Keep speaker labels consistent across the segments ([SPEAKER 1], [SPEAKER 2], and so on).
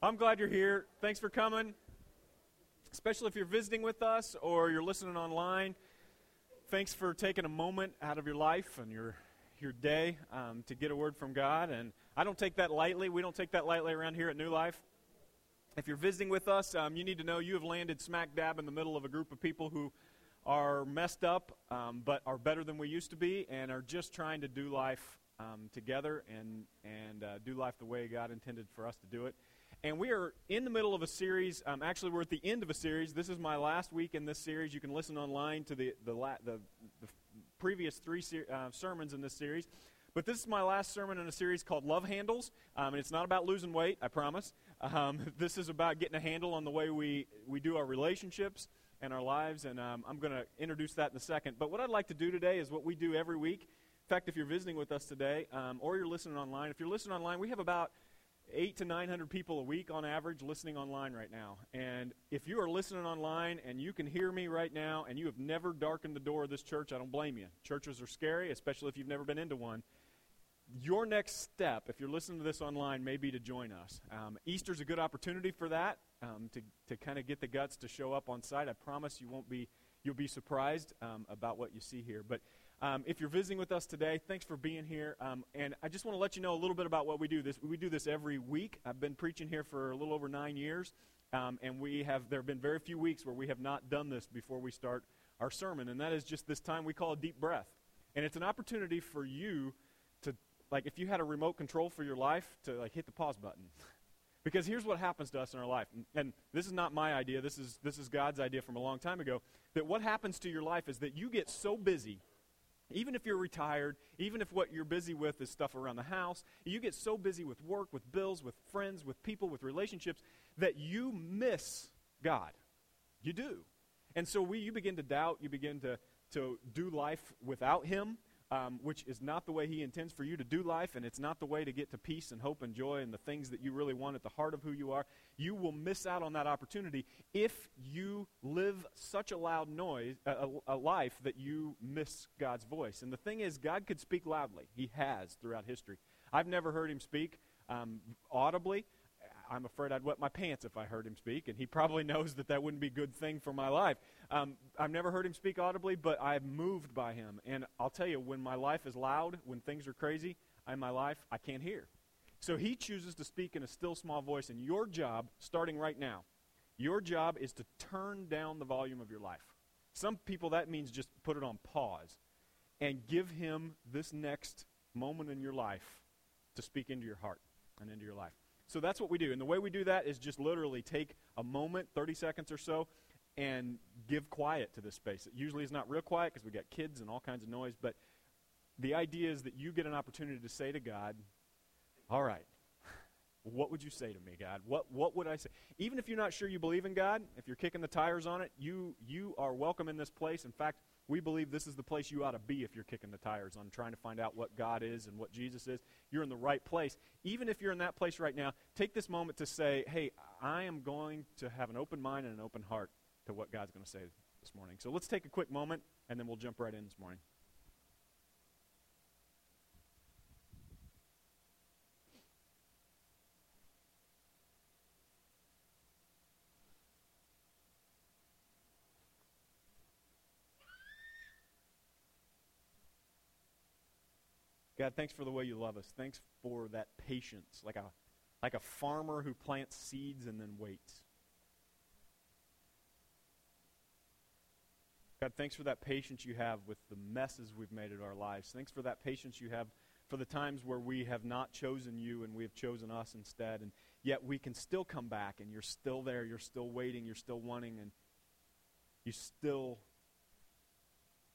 [SPEAKER 1] I'm glad you're here. Thanks for coming. Especially if you're visiting with us or you're listening online. Thanks for taking a moment out of your life and your your day um, to get a word from God. And I don't take that lightly. We don't take that lightly around here at New Life. If you're visiting with us, um, you need to know you have landed smack dab in the middle of a group of people who are messed up, um, but are better than we used to be, and are just trying to do life um, together and and uh, do life the way God intended for us to do it. And we are in the middle of a series. Um, actually, we're at the end of a series. This is my last week in this series. You can listen online to the the, la- the, the previous three ser- uh, sermons in this series. But this is my last sermon in a series called Love Handles, um, and it's not about losing weight, I promise. Um, this is about getting a handle on the way we, we do our relationships and our lives, and um, I'm going to introduce that in a second. But what I'd like to do today is what we do every week. In fact, if you're visiting with us today, um, or you're listening online, if you're listening online, we have about eight to 900 people a week on average listening online right now. And if you are listening online and you can hear me right now and you have never darkened the door of this church, I don't blame you. Churches are scary, especially if you've never been into one your next step, if you're listening to this online, may be to join us. Um, Easter's a good opportunity for that, um, to, to kind of get the guts to show up on site. I promise you won't be, you'll be surprised um, about what you see here. But um, if you're visiting with us today, thanks for being here. Um, and I just want to let you know a little bit about what we do. This, we do this every week. I've been preaching here for a little over nine years. Um, and we have, there have been very few weeks where we have not done this before we start our sermon. And that is just this time we call a deep breath. And it's an opportunity for you to like if you had a remote control for your life to like hit the pause button. because here's what happens to us in our life. And, and this is not my idea. This is this is God's idea from a long time ago. That what happens to your life is that you get so busy even if you're retired, even if what you're busy with is stuff around the house, you get so busy with work, with bills, with friends, with people, with relationships, that you miss God. You do. And so we, you begin to doubt, you begin to, to do life without Him, um, which is not the way He intends for you to do life, and it's not the way to get to peace and hope and joy and the things that you really want at the heart of who you are. You will miss out on that opportunity if you live such a loud noise, a, a life that you miss God's voice. And the thing is, God could speak loudly. He has throughout history. I've never heard Him speak um, audibly. I'm afraid I'd wet my pants if I heard him speak, and he probably knows that that wouldn't be a good thing for my life. Um, I've never heard him speak audibly, but I'm moved by him. And I'll tell you, when my life is loud, when things are crazy in my life, I can't hear. So he chooses to speak in a still small voice, and your job, starting right now, your job is to turn down the volume of your life. Some people, that means just put it on pause and give him this next moment in your life to speak into your heart and into your life. So that's what we do. And the way we do that is just literally take a moment, 30 seconds or so, and give quiet to this space. It usually is not real quiet because we got kids and all kinds of noise, but the idea is that you get an opportunity to say to God, All right, what would you say to me, God? What, what would I say? Even if you're not sure you believe in God, if you're kicking the tires on it, you, you are welcome in this place. In fact, we believe this is the place you ought to be if you're kicking the tires on trying to find out what God is and what Jesus is. You're in the right place. Even if you're in that place right now, take this moment to say, hey, I am going to have an open mind and an open heart to what God's going to say this morning. So let's take a quick moment, and then we'll jump right in this morning. God, thanks for the way you love us. Thanks for that patience, like a, like a farmer who plants seeds and then waits. God, thanks for that patience you have with the messes we've made in our lives. Thanks for that patience you have for the times where we have not chosen you and we have chosen us instead. And yet we can still come back and you're still there. You're still waiting. You're still wanting. And you still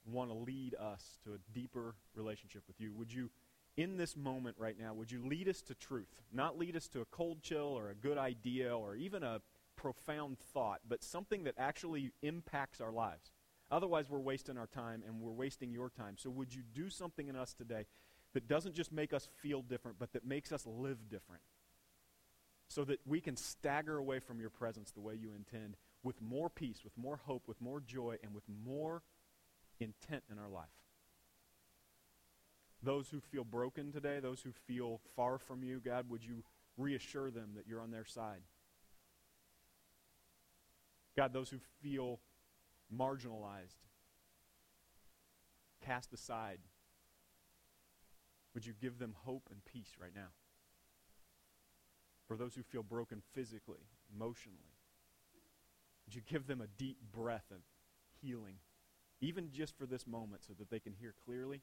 [SPEAKER 1] want to lead us to a deeper relationship with you. Would you, in this moment right now, would you lead us to truth? Not lead us to a cold chill or a good idea or even a profound thought, but something that actually impacts our lives. Otherwise, we're wasting our time and we're wasting your time. So, would you do something in us today that doesn't just make us feel different, but that makes us live different? So that we can stagger away from your presence the way you intend with more peace, with more hope, with more joy, and with more intent in our life. Those who feel broken today, those who feel far from you, God, would you reassure them that you're on their side. God, those who feel marginalized, cast aside, would you give them hope and peace right now? For those who feel broken physically, emotionally, would you give them a deep breath of healing, even just for this moment, so that they can hear clearly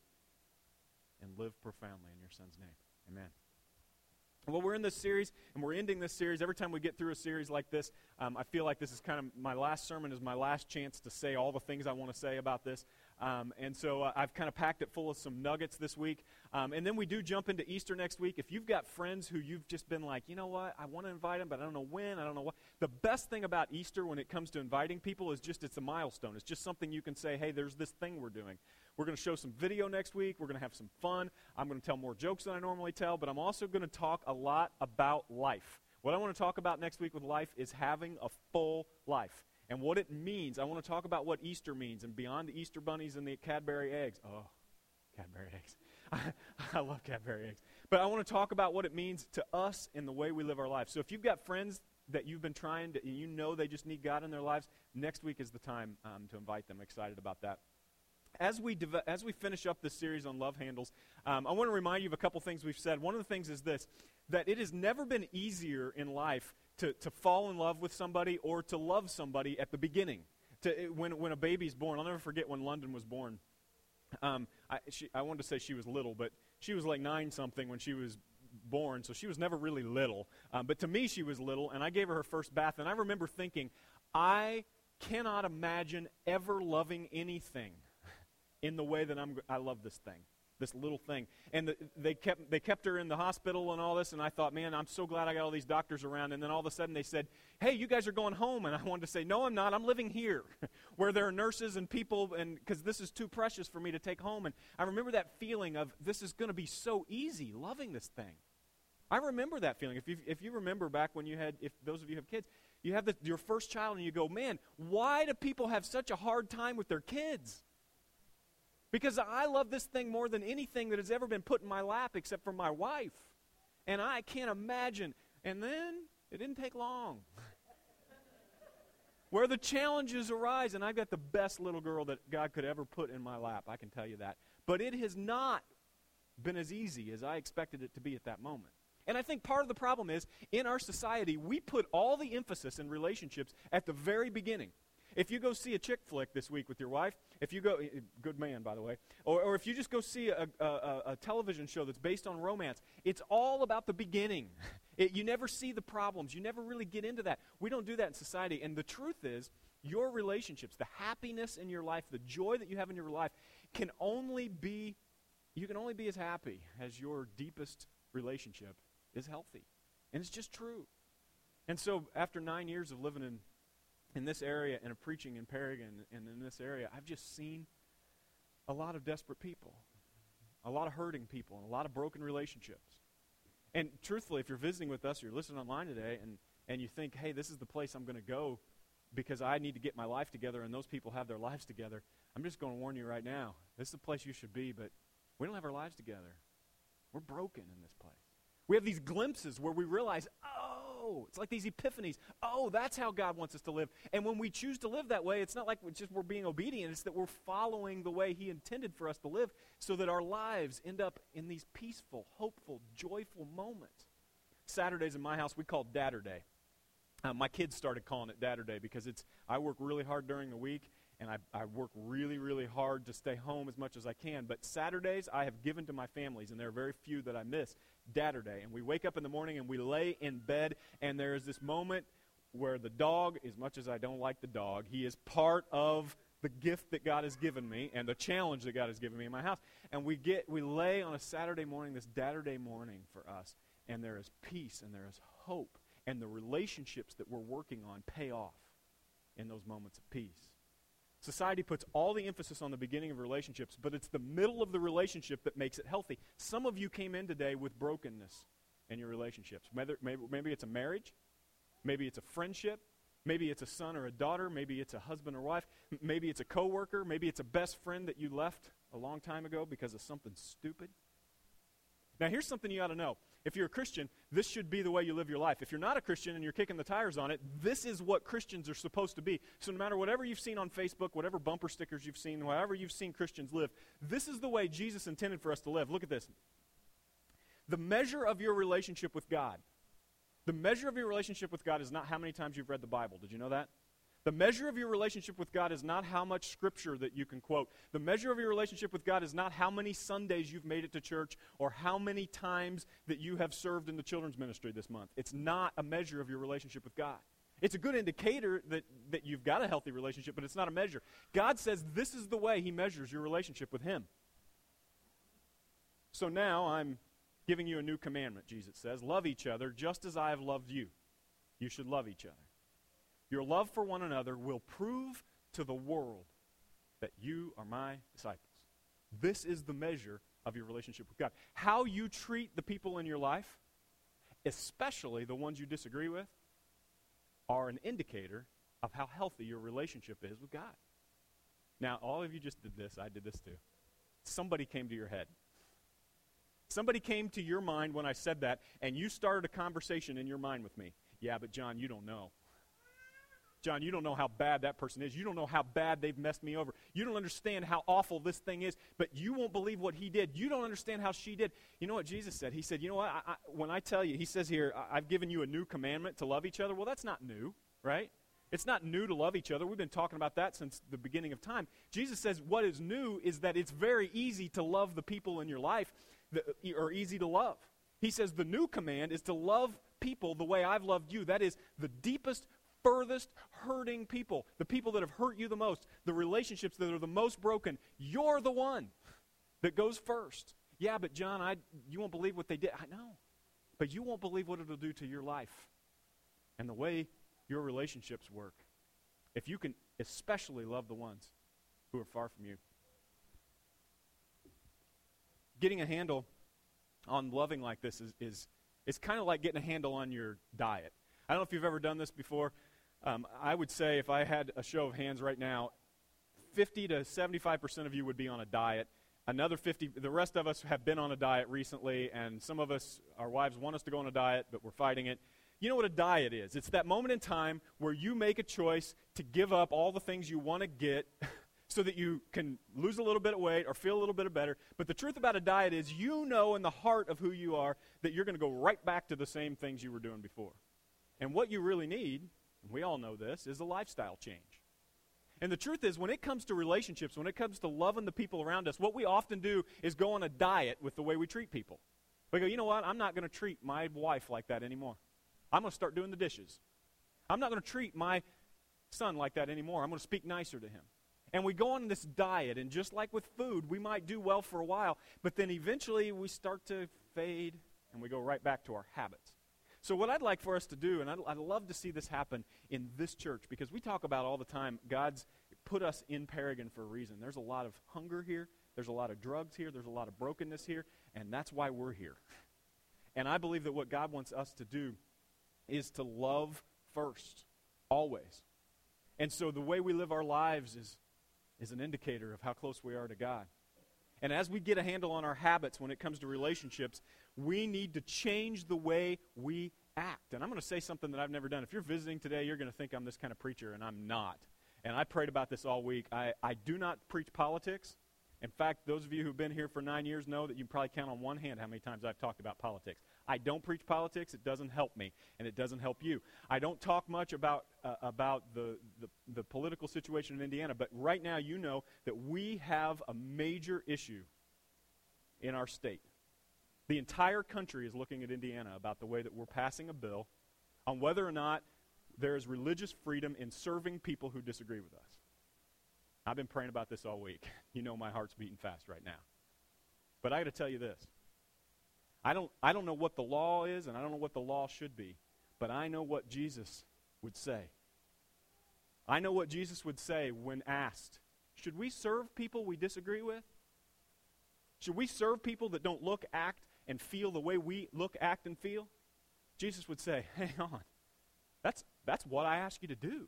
[SPEAKER 1] and live profoundly in your Son's name? Amen. Well, we're in this series, and we're ending this series. Every time we get through a series like this, um, I feel like this is kind of my last sermon, is my last chance to say all the things I want to say about this. Um, and so uh, I've kind of packed it full of some nuggets this week. Um, and then we do jump into Easter next week. If you've got friends who you've just been like, you know what, I want to invite them, but I don't know when, I don't know what. The best thing about Easter when it comes to inviting people is just it's a milestone. It's just something you can say, hey, there's this thing we're doing. We're going to show some video next week. We're going to have some fun. I'm going to tell more jokes than I normally tell, but I'm also going to talk a lot about life. What I want to talk about next week with life is having a full life and what it means. I want to talk about what Easter means and beyond the Easter bunnies and the Cadbury eggs. Oh, Cadbury eggs. I, love Cadbury eggs. But I want to talk about what it means to us in the way we live our lives. So if you've got friends that you've been trying to, you know they just need God in their lives, next week is the time um, to invite them. Excited about that as we, dev- as we finish up this series on love handles, um, I want to remind you of a couple things we've said. One of the things is this that it has never been easier in life to, to fall in love with somebody or to love somebody at the beginning. To, when, when a baby's born, I'll never forget when London was born. Um, I, she, I wanted to say she was little, but she was like nine something when she was born, so she was never really little. Um, but to me, she was little, and I gave her her first bath, and I remember thinking, I cannot imagine ever loving anything in the way that I'm, I love this thing, this little thing. And the, they, kept, they kept her in the hospital and all this, and I thought, man, I'm so glad I got all these doctors around. And then all of a sudden they said, hey, you guys are going home. And I wanted to say, no, I'm not. I'm living here where there are nurses and people, and because this is too precious for me to take home. And I remember that feeling of this is going to be so easy, loving this thing. I remember that feeling. If you, if you remember back when you had, if those of you have kids, you have the, your first child and you go, man, why do people have such a hard time with their kids? Because I love this thing more than anything that has ever been put in my lap except for my wife. And I can't imagine. And then it didn't take long. Where the challenges arise, and I've got the best little girl that God could ever put in my lap, I can tell you that. But it has not been as easy as I expected it to be at that moment. And I think part of the problem is in our society, we put all the emphasis in relationships at the very beginning. If you go see a chick flick this week with your wife, if you go, eh, good man, by the way, or, or if you just go see a, a, a television show that's based on romance, it's all about the beginning. It, you never see the problems. You never really get into that. We don't do that in society. And the truth is, your relationships, the happiness in your life, the joy that you have in your life, can only be, you can only be as happy as your deepest relationship is healthy. And it's just true. And so, after nine years of living in in this area and preaching in Paragon and in this area, I've just seen a lot of desperate people, a lot of hurting people, and a lot of broken relationships. And truthfully, if you're visiting with us or you're listening online today and, and you think, hey, this is the place I'm going to go because I need to get my life together and those people have their lives together, I'm just going to warn you right now. This is the place you should be, but we don't have our lives together. We're broken in this place. We have these glimpses where we realize, oh, oh, it's like these epiphanies. Oh, that's how God wants us to live. And when we choose to live that way, it's not like we're just we're being obedient, it's that we're following the way He intended for us to live so that our lives end up in these peaceful, hopeful, joyful moments. Saturdays in my house, we call Dadder Day. Uh, my kids started calling it Dadder Day because it's I work really hard during the week and I, I work really, really hard to stay home as much as I can. But Saturdays I have given to my families, and there are very few that I miss. Dadder Day. And we wake up in the morning and we lay in bed, and there is this moment where the dog, as much as I don't like the dog, he is part of the gift that God has given me and the challenge that God has given me in my house. And we get we lay on a Saturday morning, this Dadder Day morning for us, and there is peace and there is hope. And the relationships that we're working on pay off in those moments of peace. Society puts all the emphasis on the beginning of relationships, but it's the middle of the relationship that makes it healthy. Some of you came in today with brokenness in your relationships. Maybe, maybe, maybe it's a marriage, maybe it's a friendship, maybe it's a son or a daughter, maybe it's a husband or wife, maybe it's a coworker, maybe it's a best friend that you left a long time ago because of something stupid. Now, here's something you ought to know. if you're a Christian, this should be the way you live your life. If you're not a Christian and you're kicking the tires on it, this is what Christians are supposed to be. So, no matter whatever you've seen on Facebook, whatever bumper stickers you've seen, whatever you've seen Christians live, this is the way Jesus intended for us to live. Look at this. The measure of your relationship with God, the measure of your relationship with God is not how many times you've read the Bible. Did you know that? The measure of your relationship with God is not how much scripture that you can quote. The measure of your relationship with God is not how many Sundays you've made it to church or how many times that you have served in the children's ministry this month. It's not a measure of your relationship with God. It's a good indicator that, that you've got a healthy relationship, but it's not a measure. God says this is the way He measures your relationship with Him. So now I'm giving you a new commandment, Jesus says. Love each other just as I have loved you. You should love each other. Your love for one another will prove to the world that you are my disciples. This is the measure of your relationship with God. How you treat the people in your life, especially the ones you disagree with, are an indicator of how healthy your relationship is with God. Now, all of you just did this. I did this too. Somebody came to your head. Somebody came to your mind when I said that, and you started a conversation in your mind with me. Yeah, but John, you don't know. John, you don't know how bad that person is. You don't know how bad they've messed me over. You don't understand how awful this thing is, but you won't believe what he did. You don't understand how she did. You know what Jesus said? He said, You know what? I, I, when I tell you, he says here, I've given you a new commandment to love each other. Well, that's not new, right? It's not new to love each other. We've been talking about that since the beginning of time. Jesus says what is new is that it's very easy to love the people in your life that are easy to love. He says the new command is to love people the way I've loved you. That is the deepest furthest hurting people, the people that have hurt you the most, the relationships that are the most broken, you're the one that goes first. Yeah, but John, I, you won't believe what they did. I know. But you won't believe what it'll do to your life and the way your relationships work. If you can especially love the ones who are far from you. Getting a handle on loving like this is, is, is kind of like getting a handle on your diet. I don't know if you've ever done this before. Um, I would say if I had a show of hands right now, 50 to 75% of you would be on a diet. Another 50, the rest of us have been on a diet recently, and some of us, our wives want us to go on a diet, but we're fighting it. You know what a diet is? It's that moment in time where you make a choice to give up all the things you want to get so that you can lose a little bit of weight or feel a little bit better. But the truth about a diet is you know in the heart of who you are that you're going to go right back to the same things you were doing before. And what you really need we all know this, is a lifestyle change. And the truth is, when it comes to relationships, when it comes to loving the people around us, what we often do is go on a diet with the way we treat people. We go, you know what? I'm not going to treat my wife like that anymore. I'm going to start doing the dishes. I'm not going to treat my son like that anymore. I'm going to speak nicer to him. And we go on this diet, and just like with food, we might do well for a while, but then eventually we start to fade and we go right back to our habits. So, what I'd like for us to do, and I'd, I'd, love to see this happen in this church, because we talk about all the time God's put us in Paragon for a reason. There's a lot of hunger here, there's a lot of drugs here, there's a lot of brokenness here, and that's why we're here. And I believe that what God wants us to do is to love first, always. And so, the way we live our lives is, is an indicator of how close we are to God. And as we get a handle on our habits when it comes to relationships, we need to change the way we act. And I'm going to say something that I've never done. If you're visiting today, you're going to think I'm this kind of preacher, and I'm not. And I prayed about this all week. I, I do not preach politics. In fact, those of you who've been here for nine years know that you probably count on one hand how many times I've talked about politics. I don't preach politics. It doesn't help me, and it doesn't help you. I don't talk much about, uh, about the, the, the political situation in Indiana, but right now you know that we have a major issue in our state. The entire country is looking at Indiana about the way that we're passing a bill on whether or not there is religious freedom in serving people who disagree with us. I've been praying about this all week. You know my heart's beating fast right now. But I got to tell you this. I don't, I don't know what the law is, and I don't know what the law should be, but I know what Jesus would say. I know what Jesus would say when asked Should we serve people we disagree with? Should we serve people that don't look, act, and feel the way we look, act, and feel? Jesus would say, hang on. That's, that's what I ask you to do.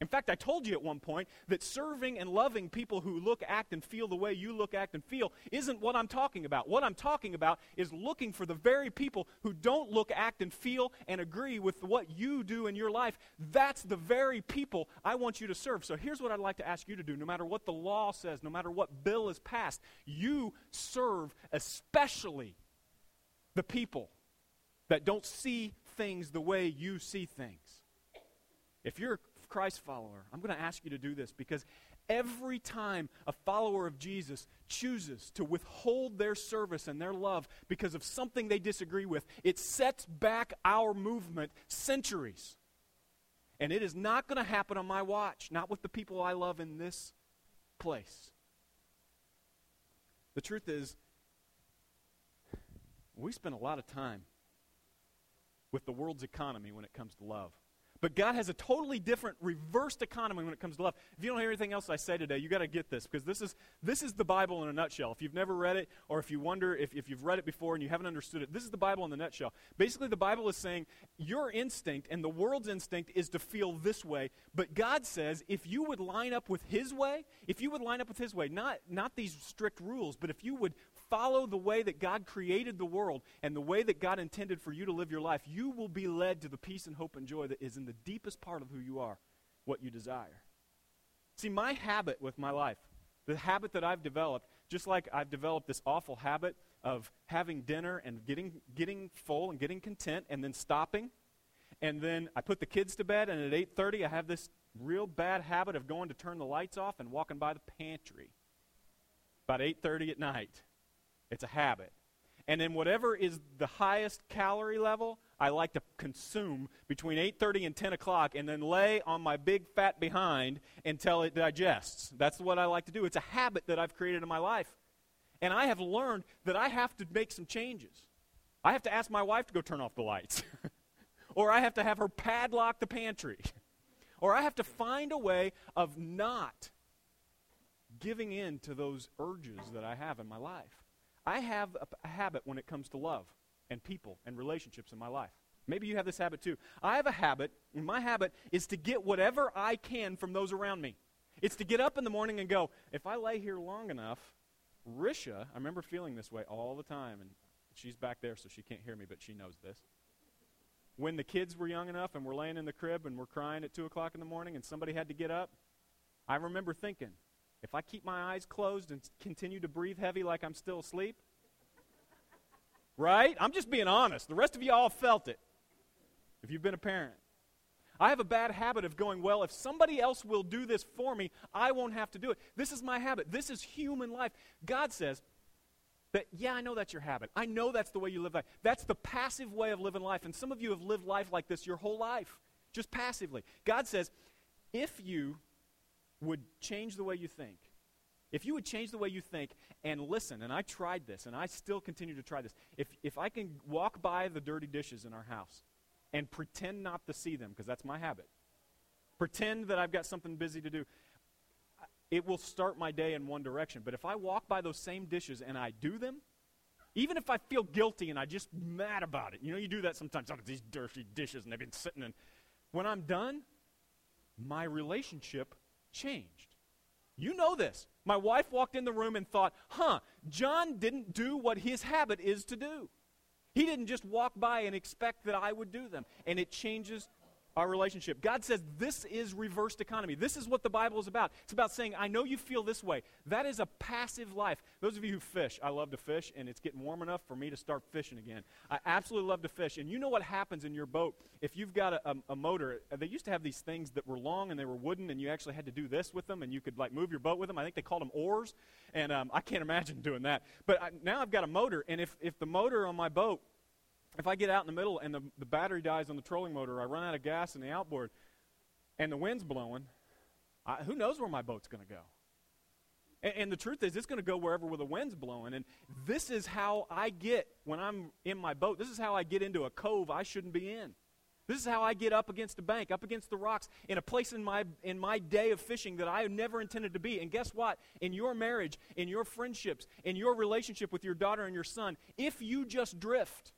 [SPEAKER 1] In fact, I told you at one point that serving and loving people who look, act, and feel the way you look, act, and feel isn't what I'm talking about. What I'm talking about is looking for the very people who don't look, act, and feel and agree with what you do in your life. That's the very people I want you to serve. So here's what I'd like to ask you to do no matter what the law says, no matter what bill is passed, you serve especially the people that don't see things the way you see things. If you're a Christ follower, I'm going to ask you to do this because every time a follower of Jesus chooses to withhold their service and their love because of something they disagree with, it sets back our movement centuries. And it is not going to happen on my watch, not with the people I love in this place. The truth is, we spend a lot of time with the world's economy when it comes to love. But God has a totally different reversed economy when it comes to love. If you don't hear anything else I say today, you got to get this because this is, this is the Bible in a nutshell. If you've never read it, or if you wonder if, if you've read it before and you haven't understood it, this is the Bible in the nutshell. Basically, the Bible is saying your instinct and the world's instinct is to feel this way, but God says if you would line up with His way, if you would line up with His way, not, not these strict rules, but if you would follow the way that God created the world and the way that God intended for you to live your life, you will be led to the peace and hope and joy that is in the deepest part of who you are, what you desire. See, my habit with my life, the habit that I've developed, just like I've developed this awful habit of having dinner and getting, getting full and getting content and then stopping. And then I put the kids to bed, and at 8.30 I have this real bad habit of going to turn the lights off and walking by the pantry about 8.30 at night it's a habit. And then whatever is the highest calorie level, I like to consume between 8:30 and 10 o'clock, and then lay on my big fat behind until it digests. That's what I like to do. It's a habit that I've created in my life, and I have learned that I have to make some changes. I have to ask my wife to go turn off the lights, or I have to have her padlock the pantry, or I have to find a way of not giving in to those urges that I have in my life. I have a, habit when it comes to love and people and relationships in my life. Maybe you have this habit too. I have a habit, and my habit is to get whatever I can from those around me. It's to get up in the morning and go, if I lay here long enough, Risha, I remember feeling this way all the time, and she's back there, so she can't hear me, but she knows this. When the kids were young enough and we're laying in the crib and we're crying at 2 o'clock in the morning and somebody had to get up, I remember thinking, if I keep my eyes closed and continue to breathe heavy like I'm still asleep, right? I'm just being honest. The rest of you all felt it if you've been a parent. I have a bad habit of going, well, if somebody else will do this for me, I won't have to do it. This is my habit. This is human life. God says that, yeah, I know that's your habit. I know that's the way you live life. That's the passive way of living life. And some of you have lived life like this your whole life, just passively. God says, if you would change the way you think, if you would change the way you think and listen, and I tried this, and I still continue to try this, if, if I can walk by the dirty dishes in our house and pretend not to see them, because that's my habit, pretend that I've got something busy to do, it will start my day in one direction. But if I walk by those same dishes and I do them, even if I feel guilty and I just mad about it, you know, you do that sometimes. Oh, these dirty dishes, and they've been sitting And When I'm done, my relationship changed. You know this. My wife walked in the room and thought, huh, John didn't do what his habit is to do. He didn't just walk by and expect that I would do them. And it changes our relationship. God says this is reversed economy. This is what the Bible is about. It's about saying, I know you feel this way. That is a passive life. Those of you who fish, I love to fish, and it's getting warm enough for me to start fishing again. I absolutely love to fish. And you know what happens in your boat if you've got a, a, a motor? They used to have these things that were long and they were wooden, and you actually had to do this with them, and you could like move your boat with them. I think they called them oars, and um, I can't imagine doing that. But I, now I've got a motor, and if, if the motor on my boat if I get out in the middle and the, the battery dies on the trolling motor, I run out of gas in the outboard, and the wind's blowing, I, who knows where my boat's going to go? And, and, the truth is, it's going to go wherever where the wind's blowing. And this is how I get, when I'm in my boat, this is how I get into a cove I shouldn't be in. This is how I get up against a bank, up against the rocks, in a place in my, in my day of fishing that I never intended to be. And guess what? In your marriage, in your friendships, in your relationship with your daughter and your son, if you just drift,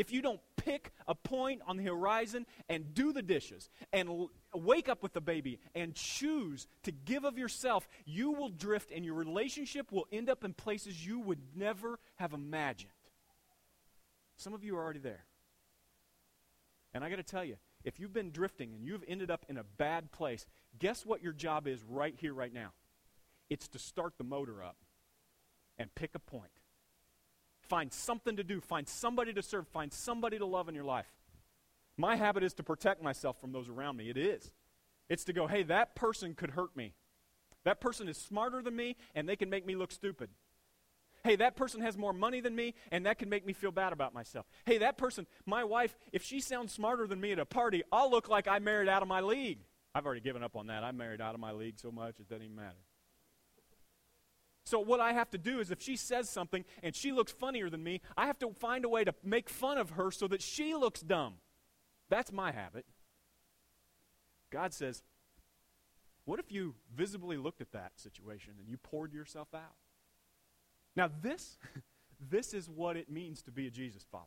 [SPEAKER 1] if you don't pick a point on the horizon and do the dishes and l- wake up with the baby and choose to give of yourself, you will drift and your relationship will end up in places you would never have imagined. Some of you are already there. And I got to tell you, if you've been drifting and you've ended up in a bad place, guess what your job is right here, right now? It's to start the motor up and pick a point. Find something to do, find somebody to serve, find somebody to love in your life. My habit is to protect myself from those around me. It is. It's to go, hey, that person could hurt me. That person is smarter than me, and they can make me look stupid. Hey, that person has more money than me, and that can make me feel bad about myself. Hey, that person, my wife, if she sounds smarter than me at a party, I'll look like I married out of my league. I've already given up on that. I married out of my league so much, it doesn't even matter. So, what I have to do is if she says something and she looks funnier than me, I have to find a way to make fun of her so that she looks dumb. That's my habit. God says, What if you visibly looked at that situation and you poured yourself out? Now, this, this is what it means to be a Jesus follower.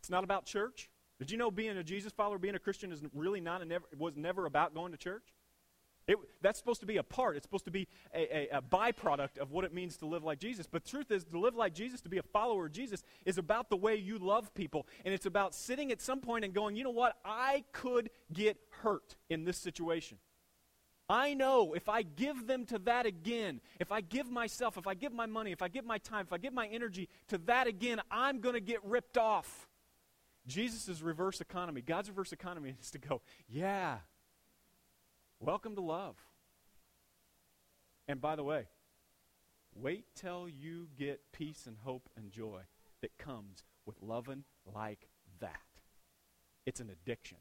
[SPEAKER 1] It's not about church. Did you know being a Jesus follower, being a Christian, is really not, a never, was never about going to church? It, that's supposed to be a part. It's supposed to be a, a, a, byproduct of what it means to live like Jesus. But truth is, to live like Jesus, to be a follower of Jesus, is about the way you love people. And it's about sitting at some point and going, you know what? I could get hurt in this situation. I know if I give them to that again, if I give myself, if I give my money, if I give my time, if I give my energy to that again, I'm going to get ripped off. Jesus' reverse economy, God's reverse economy is to go, yeah, Welcome to love. And by the way, wait till you get peace and hope and joy that comes with loving like that. It's an addiction.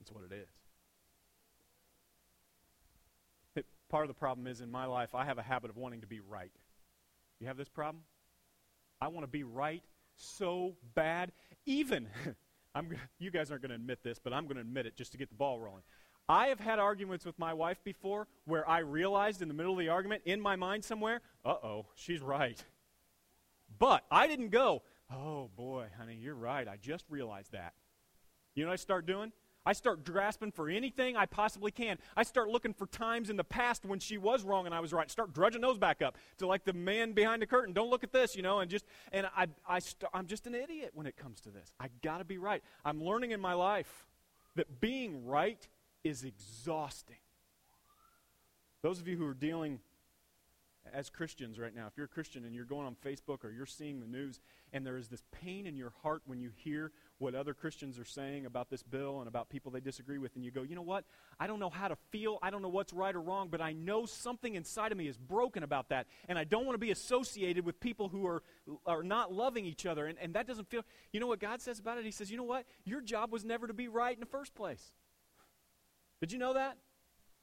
[SPEAKER 1] That's what it is. It, part of the problem is in my life, I have a habit of wanting to be right. You have this problem? I want to be right so bad. Even, I'm, you guys aren't going to admit this, but I'm going to admit it just to get the ball rolling. I have had arguments with my wife before where I realized in the middle of the argument, in my mind somewhere, uh oh, she's right. But I didn't go, oh boy, honey, you're right. I just realized that. You know what I start doing? I start grasping for anything I possibly can. I start looking for times in the past when she was wrong and I was right. Start drudging those back up to like the man behind the curtain. Don't look at this, you know, and just and I I st- I'm just an idiot when it comes to this. I got to be right. I'm learning in my life that being right is exhausting. Those of you who are dealing as Christians right now, if you're a Christian and you're going on Facebook or you're seeing the news and there is this pain in your heart when you hear what other Christians are saying about this bill and about people they disagree with, and you go, you know what? I don't know how to feel. I don't know what's right or wrong, but I know something inside of me is broken about that. And I don't want to be associated with people who are, are not loving each other. And, and that doesn't feel, you know what God says about it? He says, you know what? Your job was never to be right in the first place. Did you know that?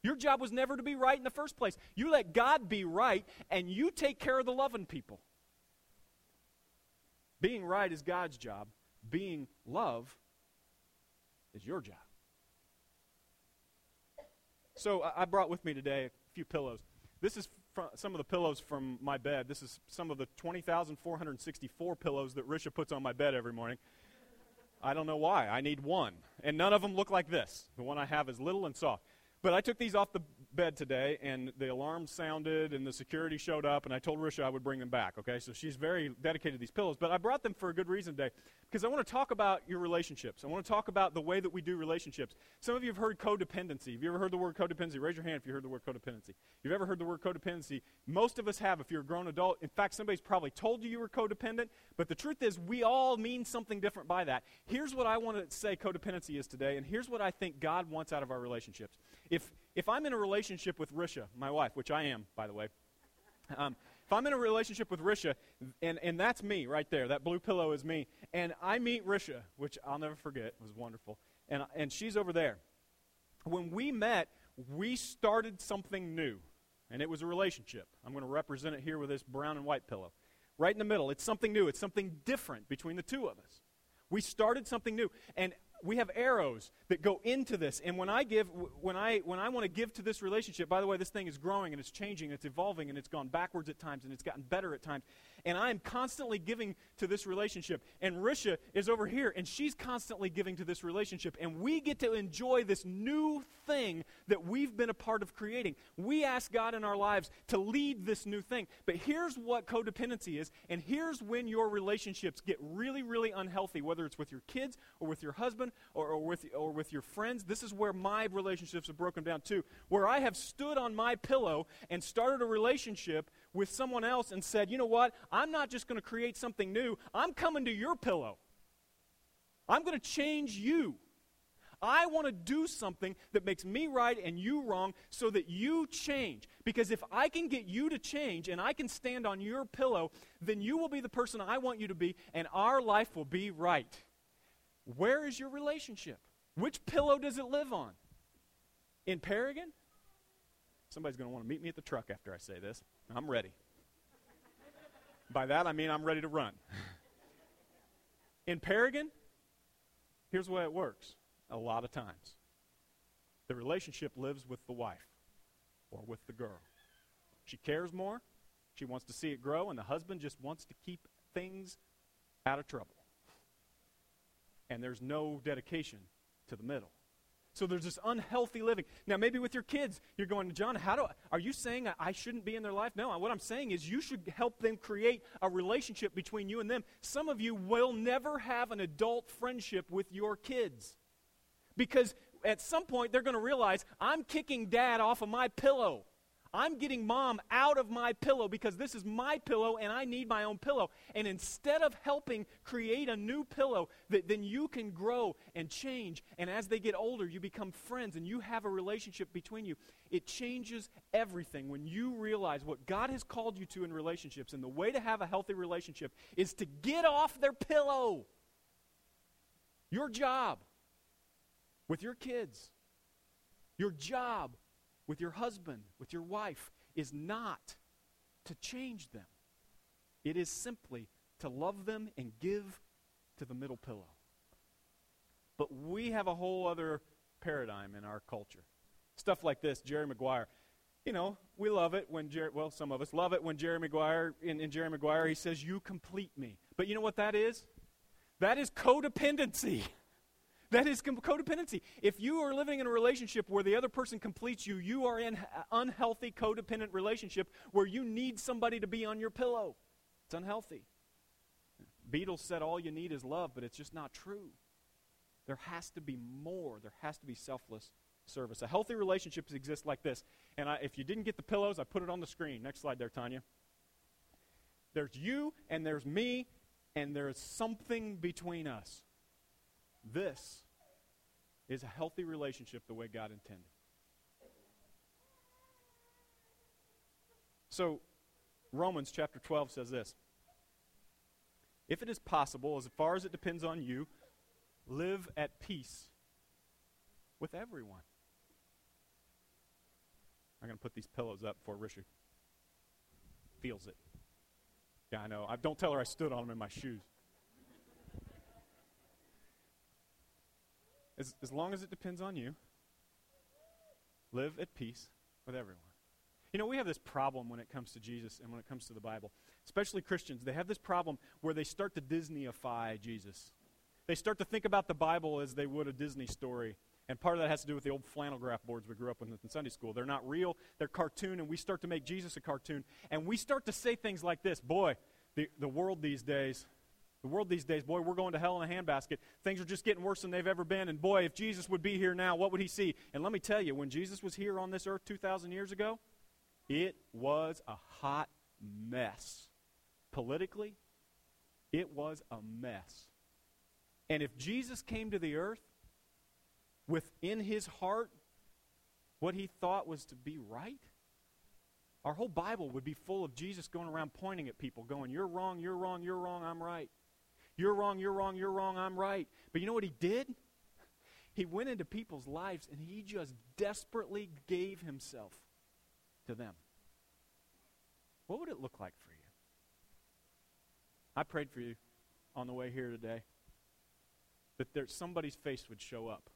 [SPEAKER 1] Your job was never to be right in the first place. You let God be right, and you take care of the loving people. Being right is God's job. Being love is your job. So I brought with me today a few pillows. This is some of the pillows from my bed. This is some of the 20,464 pillows that Risha puts on my bed every morning. I don't know why. I need one. And none of them look like this. The one I have is little and soft. But I took these off the bed today, and the alarm sounded, and the security showed up, and I told Risha I would bring them back, okay? So she's very dedicated to these pillows. But I brought them for a good reason today, because I want to talk about your relationships. I want to talk about the way that we do relationships. Some of you have heard codependency. Have you ever heard the word codependency? Raise your hand if you heard the word codependency. You've ever heard the word codependency, most of us have if you're a grown adult. In fact, somebody's probably told you you were codependent, but the truth is we all mean something different by that. Here's what I want to say codependency is today, and here's what I think God wants out of our relationships. If if I'm in a relationship with Risha, my wife, which I am, by the way, um, if I'm in a relationship with Risha, and, and that's me right there, that blue pillow is me, and I meet Risha, which I'll never forget, was wonderful, and, and she's over there. When we met, we started something new, and it was a relationship. I'm going to represent it here with this brown and white pillow. Right in the middle, it's something new, it's something different between the two of us. We started something new, and we have arrows that go into this. And when i give when i when i want to give to this relationship by the way this thing is growing and it's changing and it's evolving and it's gone backwards at times and it's gotten better at times and I'm constantly giving to this relationship. And Risha is over here, and she's constantly giving to this relationship. And we get to enjoy this new thing that we've been a part of creating. We ask God in our lives to lead this new thing. But here's what codependency is, and here's when your relationships get really, really unhealthy, whether it's with your kids or with your husband or, or, with, or with your friends. This is where my relationships have broken down too, where I have stood on my pillow and started a relationship with someone else and said, you know what? I'm not just going to create something new, I'm coming to your pillow. I'm going to change you. I want to do something that makes me right and you wrong so that you change. Because if I can get you to change and I can stand on your pillow, then you will be the person I want you to be and our life will be right. Where is your relationship? Which pillow does it live on? In Paragon? Somebody's going to want to meet me at the truck after I say this. I'm ready. By that, I mean I'm ready to run. In Paragon, here's the way it works a lot of times the relationship lives with the wife or with the girl. She cares more, she wants to see it grow, and the husband just wants to keep things out of trouble. And there's no dedication to the middle. So there's this unhealthy living. Now, maybe with your kids, you're going, to John, how do I, are you saying I shouldn't be in their life? No, what I'm saying is you should help them create a relationship between you and them. Some of you will never have an adult friendship with your kids because at some point they're going to realize I'm kicking dad off of my pillow. I'm getting mom out of my pillow because this is my pillow and I need my own pillow. And instead of helping create a new pillow, that then you can grow and change. And as they get older, you become friends and you have a relationship between you. It changes everything when you realize what God has called you to in relationships. And the way to have a healthy relationship is to get off their pillow. Your job with your kids, your job with your husband, with your wife, is not to change them. It is simply to love them and give to the middle pillow. But we have a whole other paradigm in our culture. Stuff like this, Jerry Maguire. You know, we love it when Jerry, well, some of us love it when Jerry Maguire, in, in Jerry Maguire, he says, You complete me. But you know what that is? That is codependency. That is codependency. If you are living in a relationship where the other person completes you, you are in an uh, unhealthy codependent relationship where you need somebody to be on your pillow. It's unhealthy. Beatles said all you need is love, but it's just not true. There has to be more. There has to be selfless service. A healthy relationship exists like this. And I, if you didn't get the pillows, I put it on the screen. Next slide there, Tanya. There's you and there's me, and there's something between us. This is a healthy relationship the way God intended. So, Romans chapter 12 says this If it is possible, as far as it depends on you, live at peace with everyone. I'm going to put these pillows up before Richard feels it. Yeah, I know. I, don't tell her I stood on them in my shoes. As, as long as it depends on you, live at peace with everyone. You know, we have this problem when it comes to Jesus and when it comes to the Bible, especially Christians. They have this problem where they start to Disneyify Jesus. They start to think about the Bible as they would a Disney story. And part of that has to do with the old flannel graph boards we grew up with in Sunday school. They're not real, they're cartoon, and we start to make Jesus a cartoon. And we start to say things like this Boy, the, the world these days, the world these days, boy, we're going to hell in a handbasket. Things are just getting worse than they've ever been. And boy, if Jesus would be here now, what would he see? And let me tell you, when Jesus was here on this earth 2,000 years ago, it was a hot mess. Politically, it was a mess. And if Jesus came to the earth within his heart what he thought was to be right, our whole Bible would be full of Jesus going around pointing at people, going, You're wrong, you're wrong, you're wrong, I'm right. You're wrong, you're wrong, you're wrong, I'm right. But you know what he did? He went into people's lives and he just desperately gave himself to them. What would it look like for you? I prayed for you on the way here today that there, somebody's face would show up.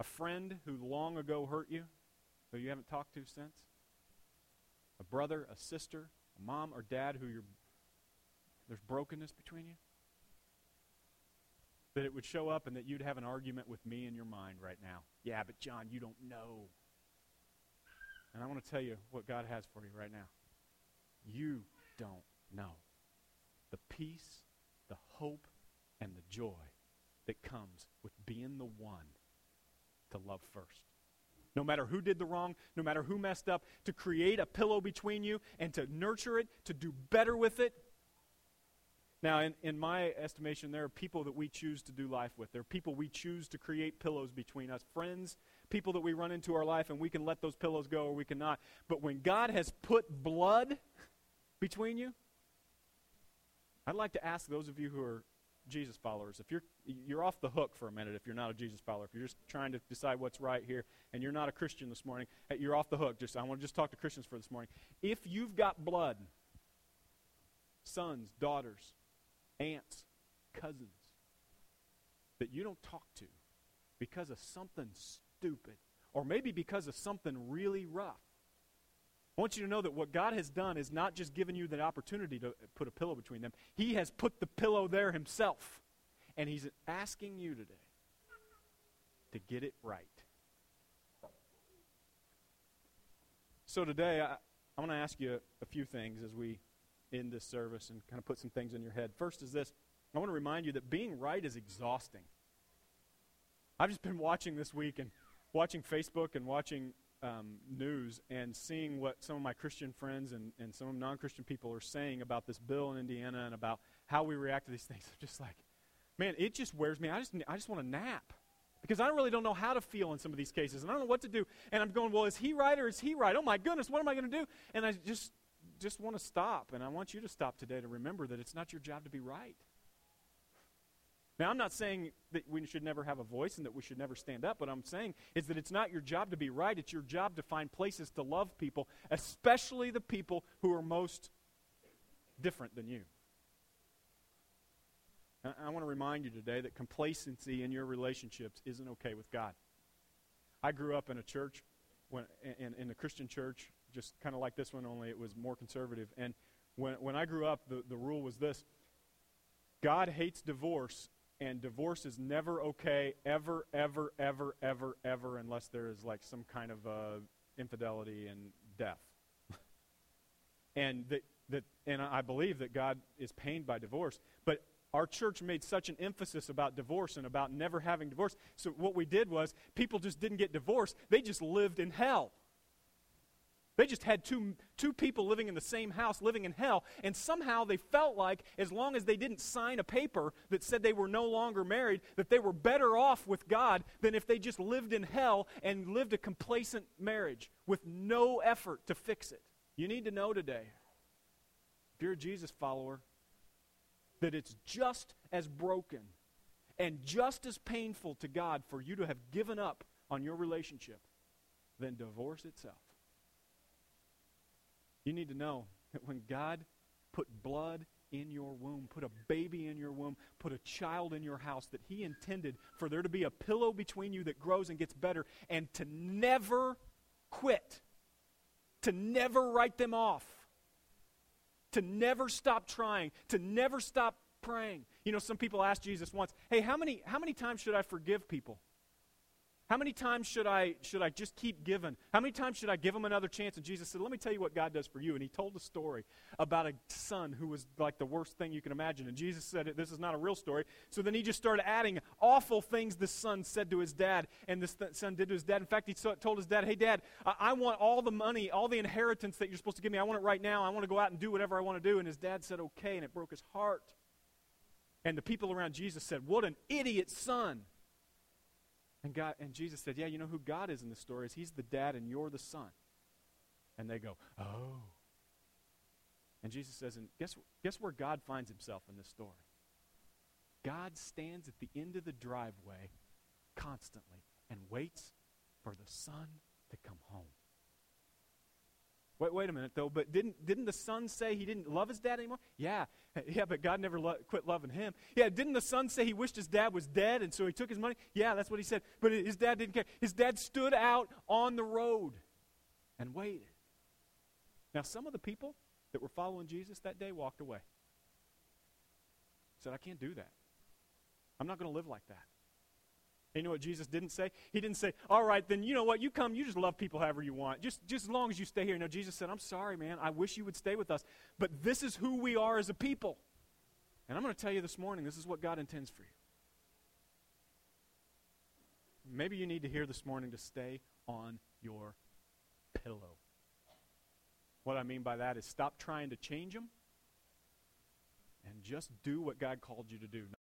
[SPEAKER 1] A friend who long ago hurt you, who you haven't talked to since. A brother, a sister, a mom or dad who you're, there's brokenness between you? That it would show up and that you'd have an argument with me in your mind right now. Yeah, but John, you don't know. And I want to tell you what God has for you right now. You don't know the peace, the hope, and the joy that comes with being the one to love first. No matter who did the wrong, no matter who messed up, to create a pillow between you and to nurture it, to do better with it. Now, in, in my estimation, there are people that we choose to do life with. There are people we choose to create pillows between us. Friends, people that we run into our life, and we can let those pillows go or we cannot. But when God has put blood between you, I'd like to ask those of you who are Jesus followers, if you're you're off the hook for a minute if you're not a Jesus follower, if you're just trying to decide what's right here and you're not a Christian this morning, eh, you're off the hook. Just I want to just talk to Christians for this morning. If you've got blood, sons, daughters, aunts, cousins that you don't talk to because of something stupid or maybe because of something really rough, I want you to know that what God has done is not just given you the opportunity to put a pillow between them, He has put the pillow there Himself. And He's asking you today to get it right. So today, I, I want to ask you a, a few things as we end this service and kind of put some things in your head. First is this I want to remind you that being right is exhausting. I've just been watching this week and watching Facebook and watching um, news and seeing what some of my Christian friends and, and some of non Christian people are saying about this bill in Indiana and about how we react to these things, I'm just like, man, it just wears me. I just, I just want to nap because I really don't know how to feel in some of these cases and I don't know what to do. And I'm going, well, is he right or is he right? Oh my goodness, what am I going to do? And I just, just want to stop. And I want you to stop today to remember that it's not your job to be right. Now, I'm not saying that we should never have a voice and that we should never stand up. What I'm saying is that it's not your job to be right. It's your job to find places to love people, especially the people who are most different than you. I, want to remind you today that complacency in your relationships isn't okay with God. I grew up in a church, when, in, in a Christian church, just kind of like this one, only it was more conservative. And when, when I grew up, the, the rule was this God hates divorce and divorce is never okay ever ever ever ever ever unless there is like some kind of uh, infidelity and death. And that, that and i believe that god is pained by divorce but our church made such an emphasis about divorce and about never having divorce. So what we did was people just didn't get divorced. They just lived in hell they just had two, two people living in the same house, living in hell, and somehow they felt like as long as they didn't sign a paper that said they were no longer married, that they were better off with God than if they just lived in hell and lived a complacent marriage with no effort to fix it. You need to know today, if you're a Jesus follower, that it's just as broken and just as painful to God for you to have given up on your relationship than divorce itself. You need to know that when God put blood in your womb, put a baby in your womb, put a child in your house, that He intended for there to be a pillow between you that grows and gets better, and to never quit, to never write them off, to never stop trying, to never stop praying. You know, some people asked Jesus once, "Hey, how many how many times should I forgive people?" How many times should I, should I just keep giving? How many times should I give him another chance? And Jesus said, Let me tell you what God does for you. And he told a story about a son who was like the worst thing you can imagine. And Jesus said, This is not a real story. So then he just started adding awful things this son said to his dad. And this th- son did to his dad. In fact, he told his dad, Hey, dad, I want all the money, all the inheritance that you're supposed to give me. I want it right now. I want to go out and do whatever I want to do. And his dad said, Okay. And it broke his heart. And the people around Jesus said, What an idiot son. And God and Jesus said, "Yeah, you know who God is in the story is He's the dad and you're the son." And they go, "Oh." And Jesus says, "And guess guess where God finds Himself in this story? God stands at the end of the driveway constantly and waits for the son to come home." Wait, wait a minute though. But didn't didn't the son say he didn't love his dad anymore? Yeah, yeah. But God never lo- quit loving him. Yeah. Didn't the son say he wished his dad was dead and so he took his money? Yeah, that's what he said. But his dad didn't care. His dad stood out on the road and waited. Now, some of the people that were following Jesus that day walked away. Said, I can't do that. I'm not going to live like that. And you know what Jesus didn't say? He didn't say, All right, then you know what? You come, you just love people however you want. Just, just as long as you stay here. No, Jesus said, I'm sorry, man. I wish you would stay with us. But this is who we are as a people. And I'm going to tell you this morning, this is what God intends for you. Maybe you need to hear this morning to stay on your pillow. What I mean by that is stop trying to change them and just do what God called you to do.